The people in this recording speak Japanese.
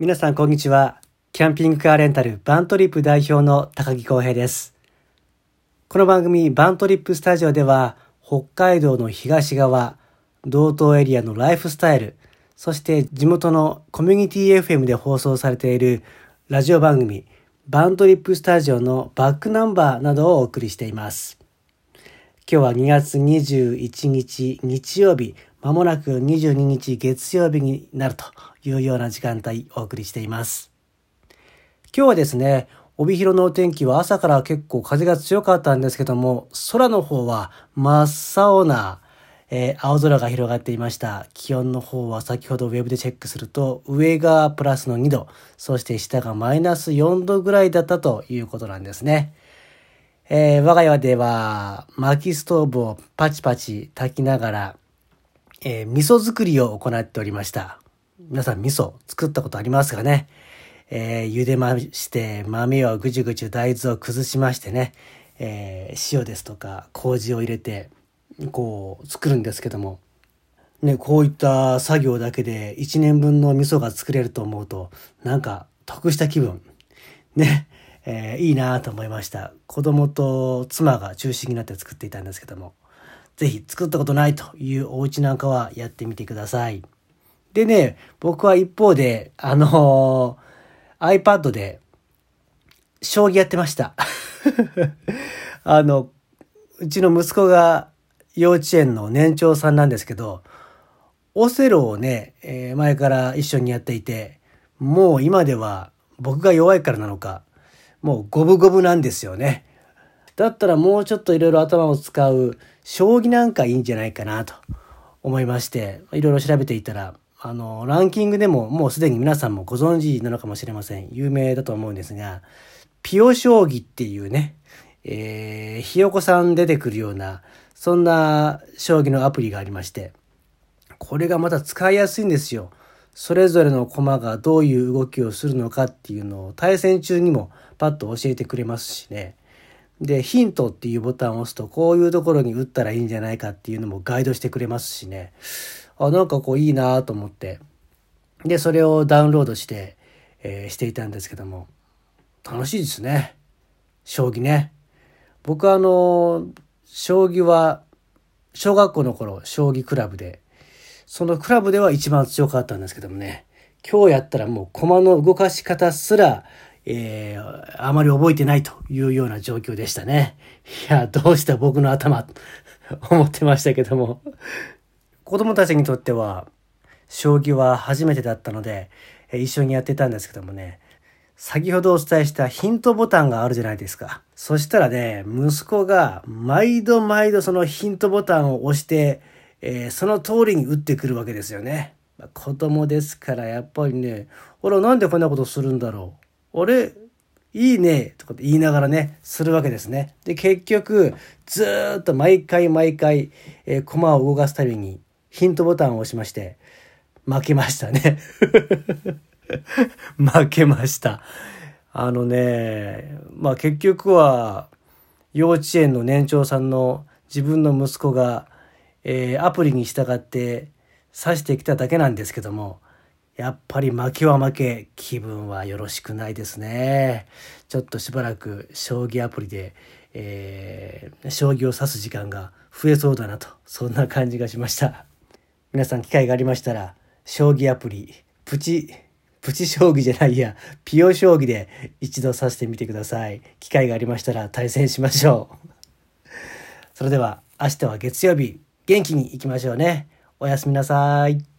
皆さんこんにちは。キャンピングカーレンタルバントリップ代表の高木光平です。この番組バントリップスタジオでは北海道の東側、道東エリアのライフスタイル、そして地元のコミュニティ FM で放送されているラジオ番組バントリップスタジオのバックナンバーなどをお送りしています。今日は2月21日日曜日、まもなく22日月曜日になるというような時間帯お送りしています。今日はですね、帯広のお天気は朝から結構風が強かったんですけども、空の方は真っ青な、えー青空が広がっていました。気温の方は先ほどウェブでチェックすると、上がプラスの2度、そして下がマイナス4度ぐらいだったということなんですね。えー我が家では薪ストーブをパチパチ炊きながら、えー味噌作りを行っておりました。皆さん味噌作ったことありますかね？えー茹でまして、豆をぐちゅぐちゅ大豆を崩しましてね、えー塩ですとか麹を入れて、こう作るんですけども、ね、こういった作業だけで1年分の味噌が作れると思うと、なんか得した気分。ね、えーいいなと思いました。子供と妻が中心になって作っていたんですけども、ぜひ作ったことないというお家なんかはやってみてください。でね、僕は一方で、あのー iPad で将棋やってました。あの、うちの息子が幼稚園の年長さんなんですけど、オセロをね、えー前から一緒にやっていて、もう今では僕が弱いからなのか、もう五分五分なんですよね。だったらもうちょっといろいろ頭を使う将棋なんかいいんじゃないかなと思いまして、いろいろ調べていたら、あの、ランキングでももうすでに皆さんもご存知なのかもしれません。有名だと思うんですが、ピオ将棋っていうね、えー、ひよこさん出てくるような、そんな将棋のアプリがありまして、これがまた使いやすいんですよ。それぞれの駒がどういう動きをするのかっていうのを対戦中にもパッと教えてくれますしね。で、ヒントっていうボタンを押すと、こういうところに打ったらいいんじゃないかっていうのもガイドしてくれますしね。あ、なんかこういいなと思って。で、それをダウンロードして、えーしていたんですけども、楽しいですね。将棋ね。僕はあの、将棋は、小学校の頃、将棋クラブで、そのクラブでは一番強かったんですけどもね、今日やったらもう駒の動かし方すら、えーあまり覚えてないというような状況でしたね。いや、どうした僕の頭、思ってましたけども。子供たちにとっては、将棋は初めてだったので、一緒にやってたんですけどもね、先ほどお伝えしたヒントボタンがあるじゃないですか。そしたらね、息子が毎度毎度そのヒントボタンを押して、えーその通りに打ってくるわけですよね。ま子供ですからやっぱりね、ほらなんでこんなことするんだろうう。あれいいねとかって言いながらね、するわけですね。で、結局、ずーっと毎回毎回、えー、駒を動かすたびにヒントボタンを押しまして、負けましたね。負けました。あのね、まあ結局は幼稚園の年長さんの自分の息子が、えーアプリに従って指してきただけなんですけども、やっぱり負けは負け、気分はよろしくないですね。ちょっとしばらく将棋アプリで、えー将棋を指す時間が増えそうだなと、そんな感じがしました。皆さん機会がありましたら、将棋アプリ、プチ、プチ将棋じゃないや、ピオ将棋で一度指してみてください。機会がありましたら対戦しましょう。それでは明日は月曜日、元気に行きましょうね。おやすみなさい。